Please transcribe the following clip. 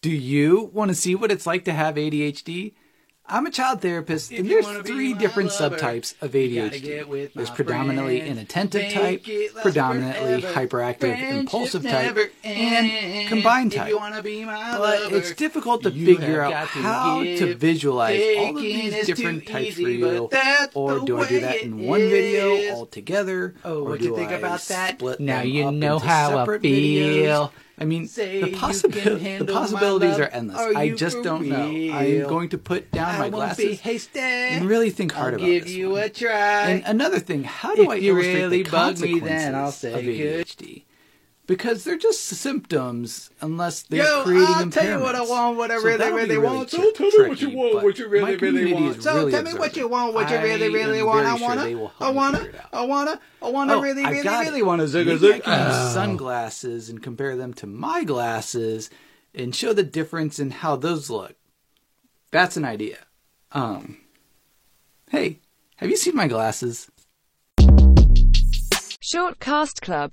Do you want to see what it's like to have ADHD? I'm a child therapist, If and there's three different lover, subtypes of ADHD. There's predominantly friends. inattentive Make type, predominantly forever. hyperactive impulsive type, and combined type. you wanna be my But it's difficult to figure out to how to give. visualize all of these different types for you. Or do I do that in one video is. all together? Oh, what do you think I about that? Now you know how I feel. videos? I mean, Say the, the possibilities are endless. Are I just don't know. I'm going to put down I my won't be glasses hasty. and really think hard I'll about give this you one. a try. And another thing, how do If I you illustrate really the bug me, consequences then I'll say of good. ADHD? Because they're just symptoms unless they're Yo, creating I'll impairments. tell you what I want, what I So really, really really want. So tell me what you want, what you really, really want. So really tell me what you want, what you really, I really want. I wanna, will I wanna, figure it out. I wanna, I wanna Oh, really, really, really wanna zig a Maybe zig. I can use oh. sunglasses and compare them to my glasses and show the difference in how those look. That's an idea. Um, hey, have you seen my glasses? Shortcast Club